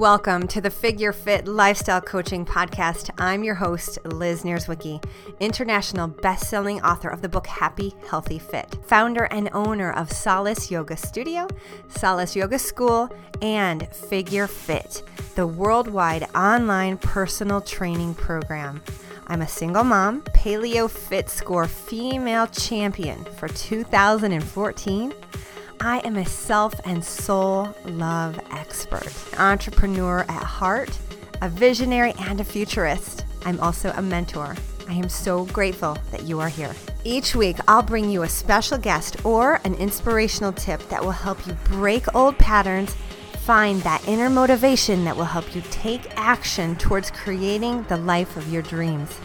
Welcome to the Figure Fit Lifestyle Coaching Podcast. I'm your host, Liz Nierzwicki, international best-selling author of the book Happy Healthy Fit, founder and owner of Solace Yoga Studio, Solace Yoga School, and Figure Fit, the worldwide online personal training program. I'm a single mom, Paleo Fit Score female champion for 2014 I am a self and soul love expert, entrepreneur at heart, a visionary, and a futurist. I'm also a mentor. I am so grateful that you are here. Each week, I'll bring you a special guest or an inspirational tip that will help you break old patterns, find that inner motivation that will help you take action towards creating the life of your dreams.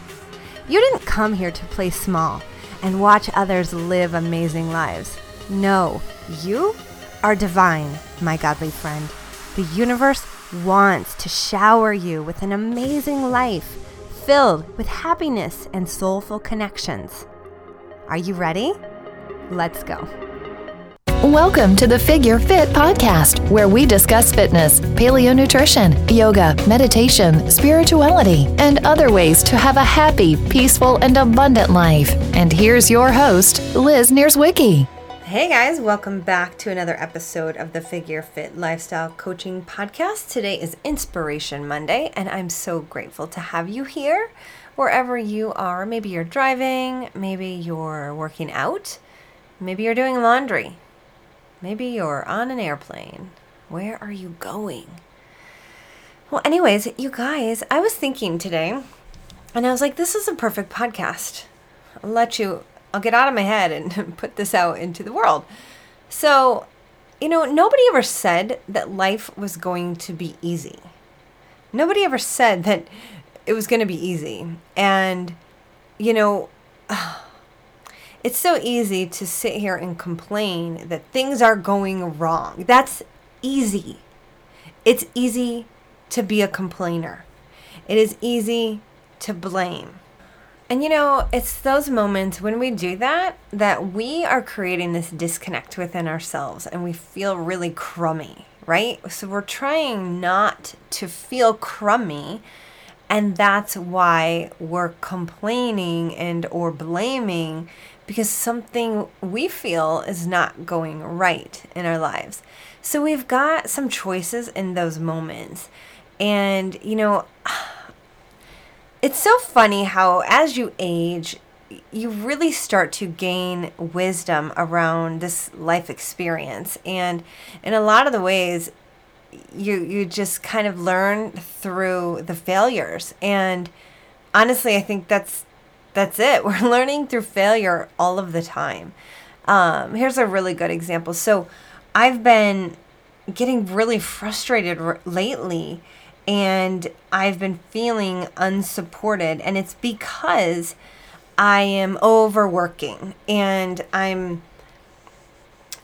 You didn't come here to play small and watch others live amazing lives. No, you are divine, my godly friend. The universe wants to shower you with an amazing life filled with happiness and soulful connections. Are you ready? Let's go. Welcome to the Figure Fit podcast, where we discuss fitness, paleo nutrition, yoga, meditation, spirituality, and other ways to have a happy, peaceful, and abundant life. And here's your host, Liz Nierzwicki. Hey guys, welcome back to another episode of the Figure Fit Lifestyle Coaching Podcast. Today is Inspiration Monday, and I'm so grateful to have you here wherever you are. Maybe you're driving, maybe you're working out, maybe you're doing laundry, maybe you're on an airplane. Where are you going? Well, anyways, you guys, I was thinking today, and I was like, this is a perfect podcast. I'll let you I'll get out of my head and put this out into the world. So, you know, nobody ever said that life was going to be easy. Nobody ever said that it was going to be easy. And, you know, it's so easy to sit here and complain that things are going wrong. That's easy. It's easy to be a complainer. It is easy to blame. And you know, it's those moments when we do that that we are creating this disconnect within ourselves and we feel really crummy, right? So we're trying not to feel crummy and that's why we're complaining and or blaming because something we feel is not going right in our lives. So we've got some choices in those moments. And you know, it's so funny how as you age you really start to gain wisdom around this life experience. And in a lot of the ways you you just kind of learn through the failures. And honestly i think that's that's it. We're learning through failure all of the time. Um, here's a really good example. So i've been getting really frustrated r- lately and I've been feeling unsupported. And it's because I am overworking and I'm.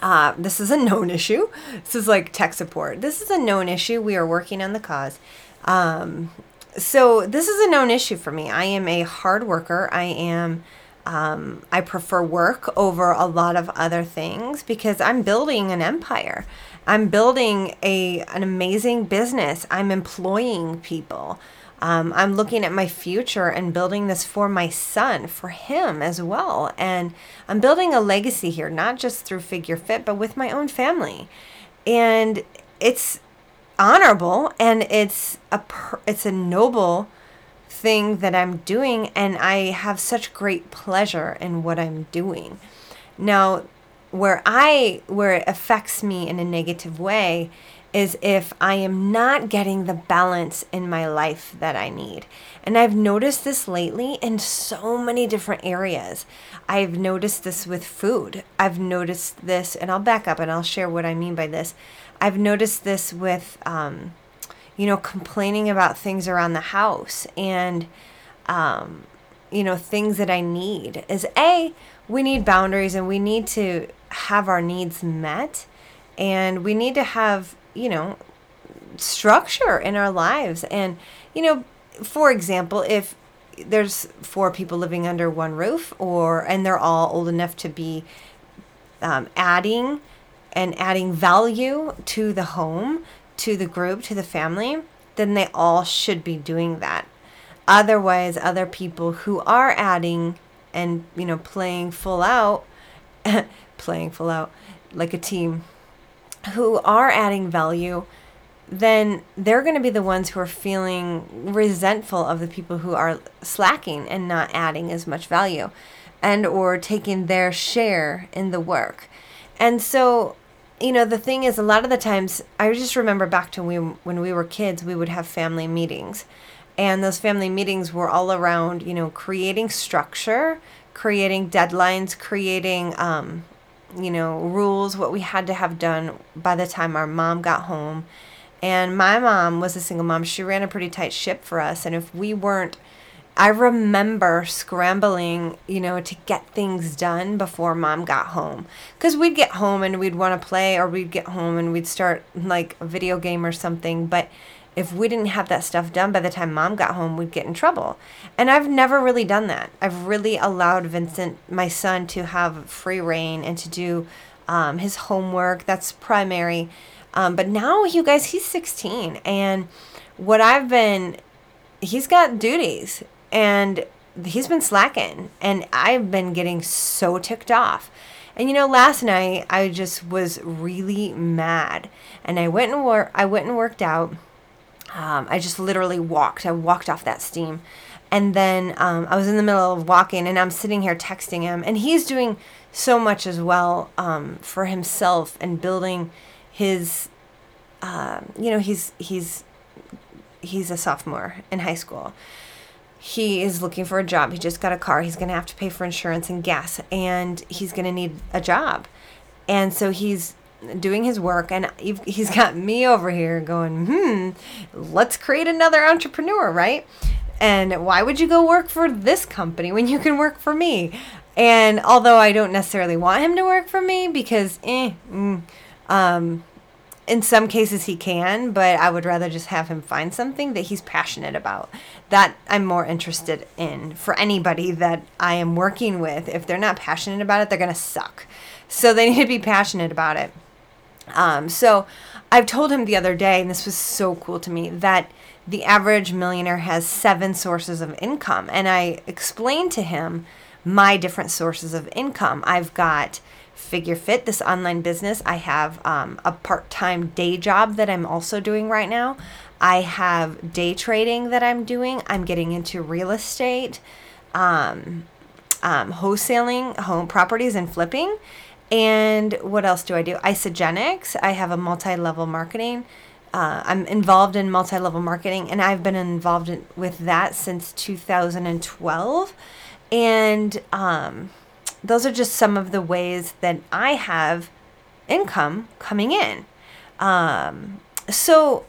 Uh, this is a known issue. This is like tech support. This is a known issue. We are working on the cause. Um, so this is a known issue for me. I am a hard worker. I am. Um, I prefer work over a lot of other things because I'm building an empire. I'm building a an amazing business. I'm employing people. Um, I'm looking at my future and building this for my son, for him as well. And I'm building a legacy here, not just through Figure Fit, but with my own family. And it's honorable and it's a it's a noble thing that I'm doing and I have such great pleasure in what I'm doing. Now, where I where it affects me in a negative way is if I am not getting the balance in my life that I need. And I've noticed this lately in so many different areas. I've noticed this with food. I've noticed this, and I'll back up and I'll share what I mean by this. I've noticed this with, um, you know, complaining about things around the house and, um, you know, things that I need. Is A, we need boundaries and we need to have our needs met and we need to have you know structure in our lives and you know for example if there's four people living under one roof or and they're all old enough to be um, adding and adding value to the home to the group, to the family, then they all should be doing that. Otherwise, other people who are adding and, you know, playing full out, playing full out like a team, who are adding value, then they're going to be the ones who are feeling resentful of the people who are slacking and not adding as much value and or taking their share in the work. And so, you know, the thing is a lot of the times I just remember back to we, when we were kids, we would have family meetings. And those family meetings were all around, you know, creating structure, creating deadlines, creating um, you know, rules, what we had to have done by the time our mom got home. And my mom was a single mom. She ran a pretty tight ship for us. And if we weren't, I remember scrambling, you know, to get things done before mom got home. Because we'd get home and we'd want to play, or we'd get home and we'd start like a video game or something. But if we didn't have that stuff done by the time mom got home, we'd get in trouble. And I've never really done that. I've really allowed Vincent, my son, to have free reign and to do um, his homework. That's primary. Um, but now, you guys, he's 16. And what I've been, he's got duties and he's been slacking. And I've been getting so ticked off. And you know, last night I just was really mad, and I went and wor- I went and worked out, um, I just literally walked. I walked off that steam. And then um, I was in the middle of walking and I'm sitting here texting him. And he's doing so much as well um, for himself and building his, uh, you know, he's, he's, he's a sophomore in high school. He is looking for a job. He just got a car. He's going to have to pay for insurance and gas, and he's going to need a job. And so he's doing his work and he's got me over here going hmm let's create another entrepreneur right? And why would you go work for this company when you can work for me? And although i don't necessarily want him to work for me because eh, mm, um, in some cases he can but i would rather just have him find something that he's passionate about that i'm more interested in for anybody that i am working with. If they're not passionate about it they're going to suck. So they need to be passionate about it um, so I've told him the other day, and this was so cool to me, that the average millionaire has seven sources of income. And I explained to him my different sources of income. I've got Figure Fit, this online business. I have um, a part time day job that I'm also doing right now. I have day trading that I'm doing. I'm getting into real estate, um, um, wholesaling home properties and flipping. And what else do I do? Isagenix. I have a multi level marketing. Uh, I'm involved in multi level marketing, and I've been involved in, with that since 2012. And um, those are just some of the ways that I have income coming in. Um, so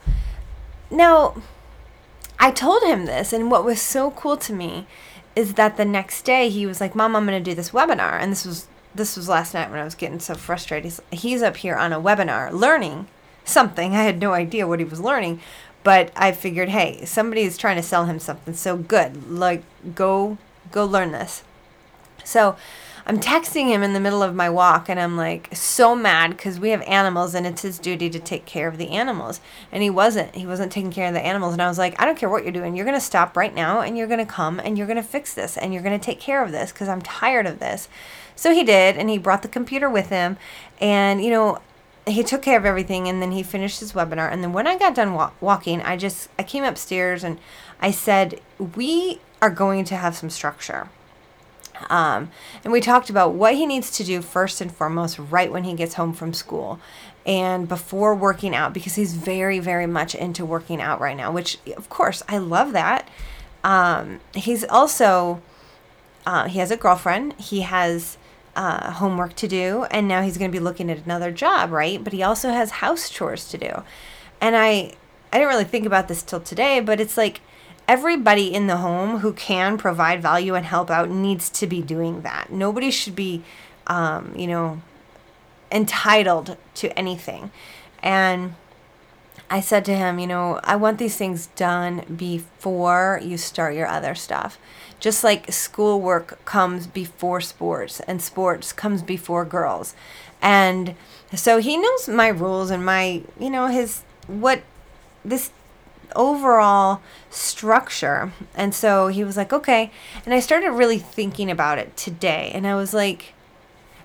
now I told him this, and what was so cool to me is that the next day he was like, Mom, I'm going to do this webinar. And this was this was last night when I was getting so frustrated. He's, he's up here on a webinar learning something. I had no idea what he was learning, but I figured, hey, somebody is trying to sell him something so good. Like, go go learn this. So I'm texting him in the middle of my walk, and I'm like so mad because we have animals, and it's his duty to take care of the animals. And he wasn't. He wasn't taking care of the animals. And I was like, I don't care what you're doing. You're gonna stop right now, and you're gonna come, and you're gonna fix this, and you're gonna take care of this because I'm tired of this. So he did, and he brought the computer with him. And, you know, he took care of everything and then he finished his webinar and then when i got done wa- walking i just i came upstairs and i said we are going to have some structure um, and we talked about what he needs to do first and foremost right when he gets home from school and before working out because he's very very much into working out right now which of course i love that um, he's also uh, he has a girlfriend he has uh, homework to do, and now he's going to be looking at another job, right? But he also has house chores to do. And I, I didn't really think about this till today, but it's like everybody in the home who can provide value and help out needs to be doing that. Nobody should be, um, you know, entitled to anything. And I said to him, you know, I want these things done before you start your other stuff. Just like schoolwork comes before sports and sports comes before girls. And so he knows my rules and my, you know, his what this overall structure. And so he was like, okay. And I started really thinking about it today. And I was like,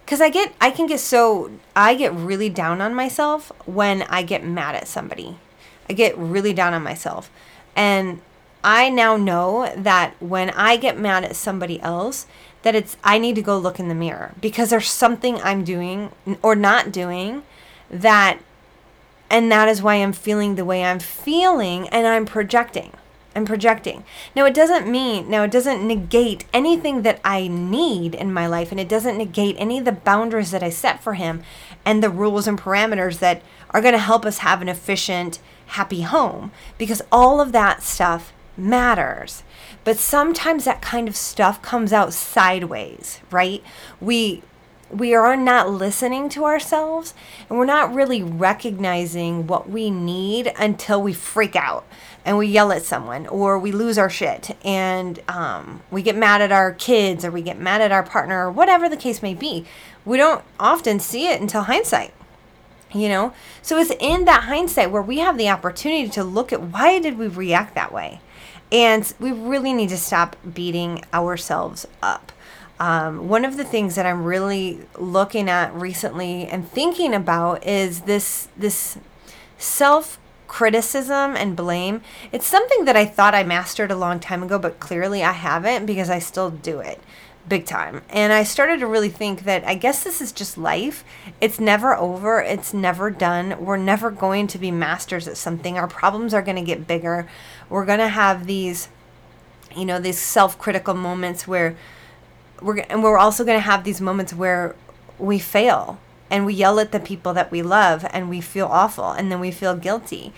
because I get, I can get so, I get really down on myself when I get mad at somebody. I get really down on myself. And I now know that when I get mad at somebody else, that it's, I need to go look in the mirror because there's something I'm doing or not doing that and that is why I'm feeling the way I'm feeling and I'm projecting. I'm projecting. Now, it doesn't mean, now, it doesn't negate anything that I need in my life, and it doesn't negate any of the boundaries that I set for him and the rules and parameters that are going to help us have an efficient, happy home, because all of that stuff matters. But sometimes that kind of stuff comes out sideways, right? We we are not listening to ourselves and we're not really recognizing what we need until we freak out and we yell at someone or we lose our shit and um, we get mad at our kids or we get mad at our partner or whatever the case may be. We don't often see it until hindsight. You know, so it's in that hindsight where we have the opportunity to look at why did we react that way, and we really need to stop beating ourselves up. Um, one of the things that I'm really looking at recently and thinking about is this this self criticism and blame. It's something that I thought I mastered a long time ago, but clearly I haven't because I still do it big time. And I started to really think that I guess this is just life. It's never over, it's never done. We're never going to be masters at something. Our problems are going to get bigger. We're going to have these you know, these self-critical moments where we're and we're also going to have these moments where we fail and we yell at the people that we love and we feel awful and then we feel guilty.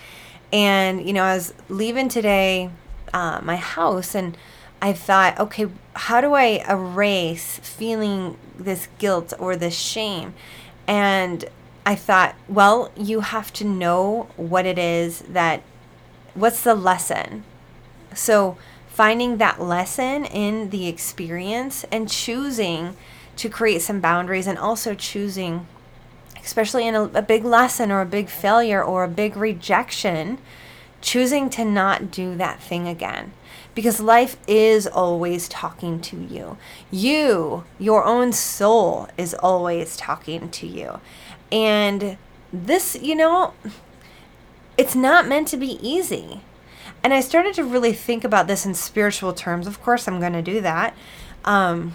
And you know, I was leaving today uh, my house and I thought, okay, how do I erase feeling this guilt or this shame? And I thought, well, you have to know what it is that, what's the lesson? So finding that lesson in the experience and choosing to create some boundaries and also choosing especially in a, a, big lesson or a big failure or a big rejection choosing to not do that thing again because life is always talking to you you your own soul is always talking to you and this you know it's not meant to be easy and I started to really think about this in spiritual terms. Of course, I'm going to do that. Um,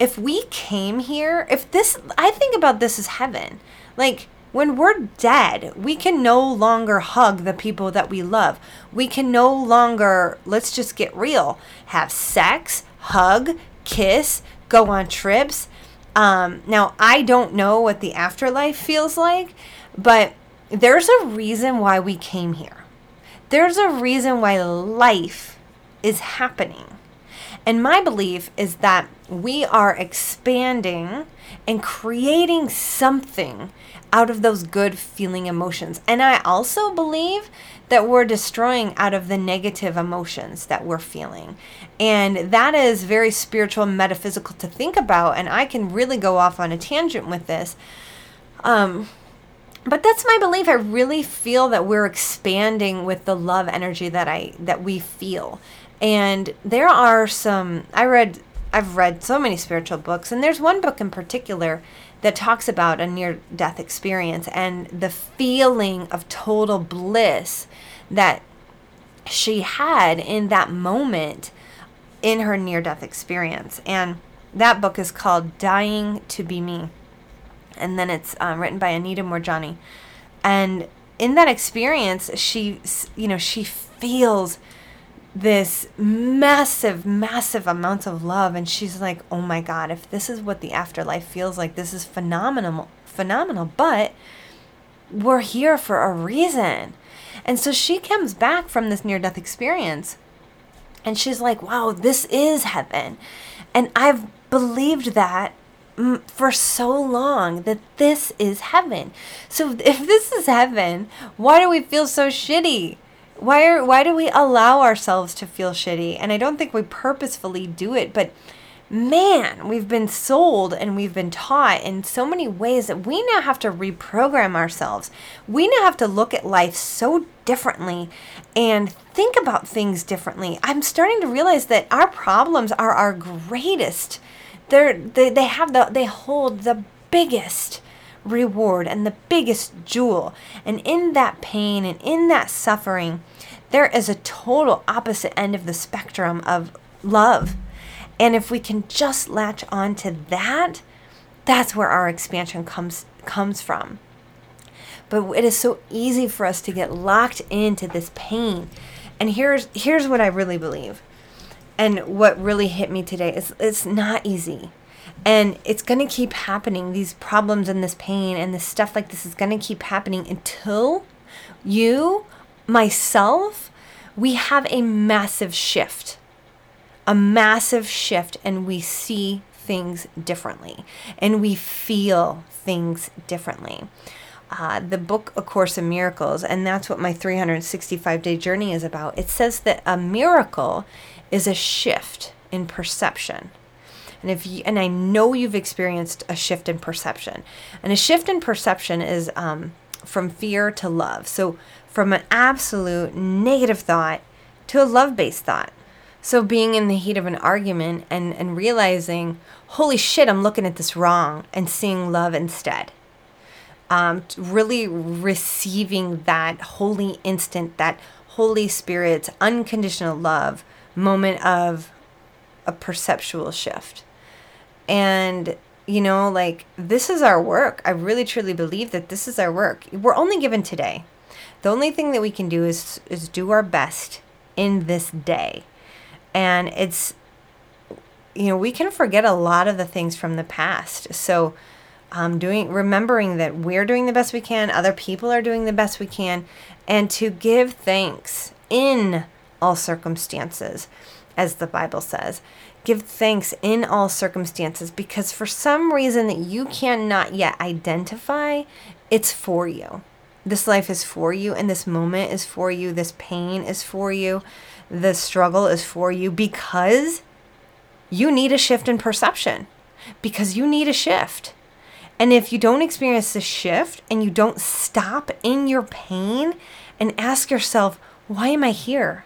if we came here, if this, I think about this as heaven. Like, when we're dead, we can no longer hug the people that we love. We can no longer, let's just get real, have sex, hug, kiss, go on trips. Um, now, I don't know what the afterlife feels like, but there's a reason why we came here. There's a reason why life is happening. And my belief is that we are expanding and creating something out of those good feeling emotions. And I also believe that we're destroying out of the negative emotions that we're feeling. And that is very spiritual and metaphysical to think about. And I can really go off on a tangent with this. Um, but that's my belief i really feel that we're expanding with the love energy that i that we feel and there are some i read i've read so many spiritual books and there's one book in particular that talks about a near death experience and the feeling of total bliss that she had in that moment in her near death experience and that book is called dying to be me and then it's um, written by Anita Moorjani. And in that experience, she, you know, she feels this massive, massive amount of love, and she's like, "Oh my God! If this is what the afterlife feels like, this is phenomenal, phenomenal." But we're here for a reason. And so she comes back from this near death experience and she's like, wow, this is heaven. And I've believed that mm, for so long that this is heaven. So if this is heaven, why do we feel so shitty? Why are why do we allow ourselves to feel shitty? And I don't think we purposefully do it, but man, we've been sold and we've been taught in so many ways that we now have to reprogram ourselves. We now have to look at life so differently and think about things differently. I'm starting to realize that our problems are our greatest. They're, they they have the they hold the biggest reward and the biggest jewel. And in that pain and in that suffering, there is a total opposite end of the spectrum of love and if we can just latch on to that, that's where our expansion comes comes from. But it is so easy for us to get locked into this pain. And here's here's what I really believe. And what really hit me today is it's not easy. And it's going to keep happening. These problems and this pain and this stuff like this is going to keep happening until you, myself, we have a massive shift a massive shift and we see things differently and we feel things differently. Uh, the book A Course in Miracles, and that's what my 365 day journey is about. It says that a miracle is a shift in perception. And if you, and I know you've experienced a shift in perception, and a shift in perception is um, from fear to love. So from an absolute negative thought to a love based thought. So being in the heat of an argument and, and realizing, holy shit, I'm looking at this wrong, and seeing love instead. Um, really receiving that holy instant, that Holy Spirit's unconditional love moment of a perceptual shift. And, you know, like this is our work. I really truly believe that this is our work. We're only given today. The only thing that we can do is is do our best in this day and it's you know we can forget a lot of the things from the past so um, doing remembering that we're doing the best we can other people are doing the best we can and to give thanks in all circumstances as the bible says give thanks in all circumstances because for some reason that you cannot yet identify it's for you this life is for you and this moment is for you this pain is for you the struggle is for you because you need a shift in perception, because you need a shift. And if you don't experience the shift and you don't stop in your pain and ask yourself, why am I here?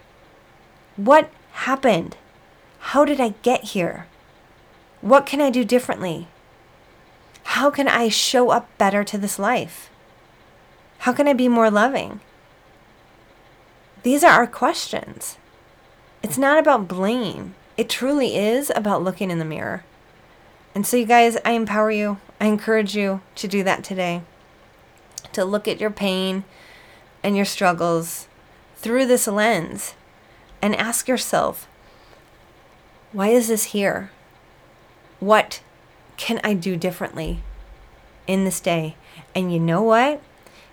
What happened? How did I get here? What can I do differently? How can I show up better to this life? How can I be more loving? These are our questions. It's not about blame. It truly is about looking in the mirror. And so, you guys, I empower you. I encourage you to do that today. To look at your pain and your struggles through this lens and ask yourself, why is this here? What can I do differently in this day? And you know what?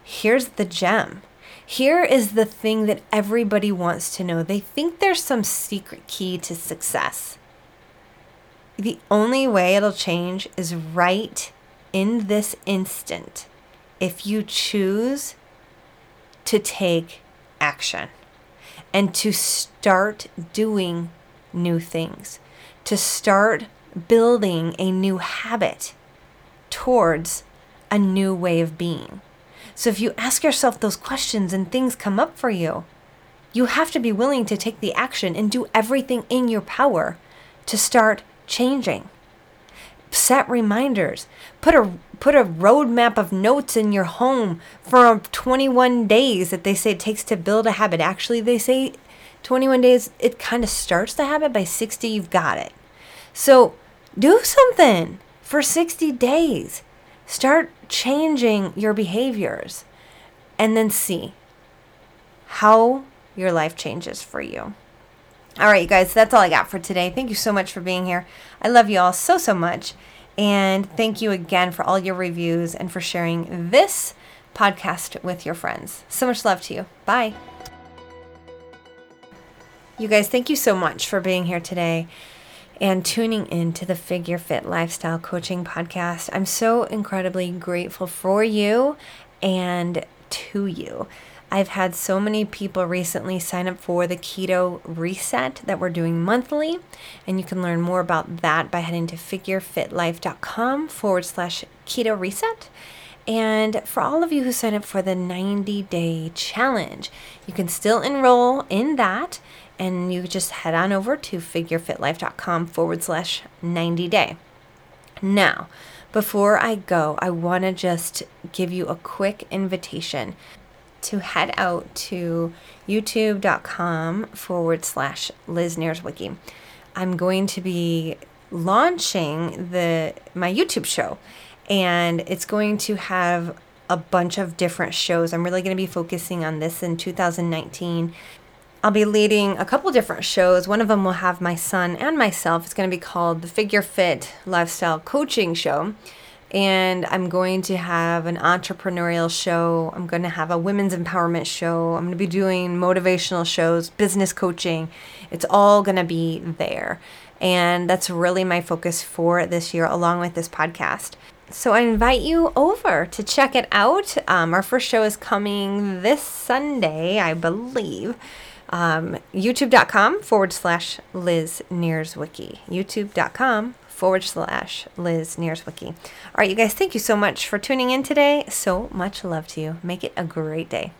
Here's the gem here is the thing that everybody wants to know. They think there's some secret key to success. The only way it'll change is right in this instant if you choose to take action and to start doing new things, to start building a new habit towards a new way of being. So if you ask yourself those questions and things come up for you, you have to be willing to take the action and do everything in your power to start changing. Set reminders. Put a put a roadmap of notes in your home for 21 days that they say it takes to build a habit. Actually, they say 21 days it kind of starts the habit by 60 you've got it. So, do something for 60 days. Start changing your behaviors and then see how your life changes for you. All right, you guys, that's all I got for today. Thank you so much for being here. I love you all so, so much. And thank you again for all your reviews and for sharing this podcast with your friends. So much love to you. Bye. You guys, thank you so much for being here today and tuning in to the Figure Fit Lifestyle Coaching Podcast. I'm so incredibly grateful for you and to you. I've had so many people recently sign up for the keto reset that we're doing monthly, and you can learn more about that by heading to figurefitlife.com forward slash keto reset. And for all of you who sign up for the 90 day challenge, you can still enroll in that, and you just head on over to figurefitlife.com forward slash 90 day. Now, before I go, I want to just give you a quick invitation to head out to youtube.com forward slash Liz Wiki. I'm going to be launching the my YouTube show and it's going to have a bunch of different shows. I'm really going to be focusing on this in 2019. I'll be leading a couple different shows. One of them will have my son and myself. It's going to be called the Figure Fit Lifestyle Coaching Show and I'm going to have an entrepreneurial show. I'm going to have a women's empowerment show. I'm going to be doing motivational shows, business coaching. It's all going to be there. And that's really my focus for this year, along with this podcast. So I invite you over to check it out. Um, our first show is coming this Sunday, I believe. Um, YouTube.com forward slash Liz Nierzwicki. YouTube.com forward slash Liz Nierzwicki. All right, you guys, thank you so much for tuning in today. So much love to you. Make it a great day.